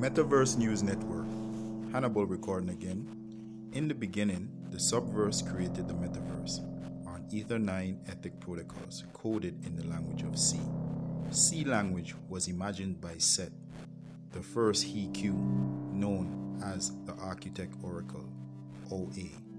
Metaverse News Network. Hannibal recording again. In the beginning, the Subverse created the metaverse on Ether 9 Ethic protocols coded in the language of C. C language was imagined by Set, the first HQ, known as the Architect Oracle, OA.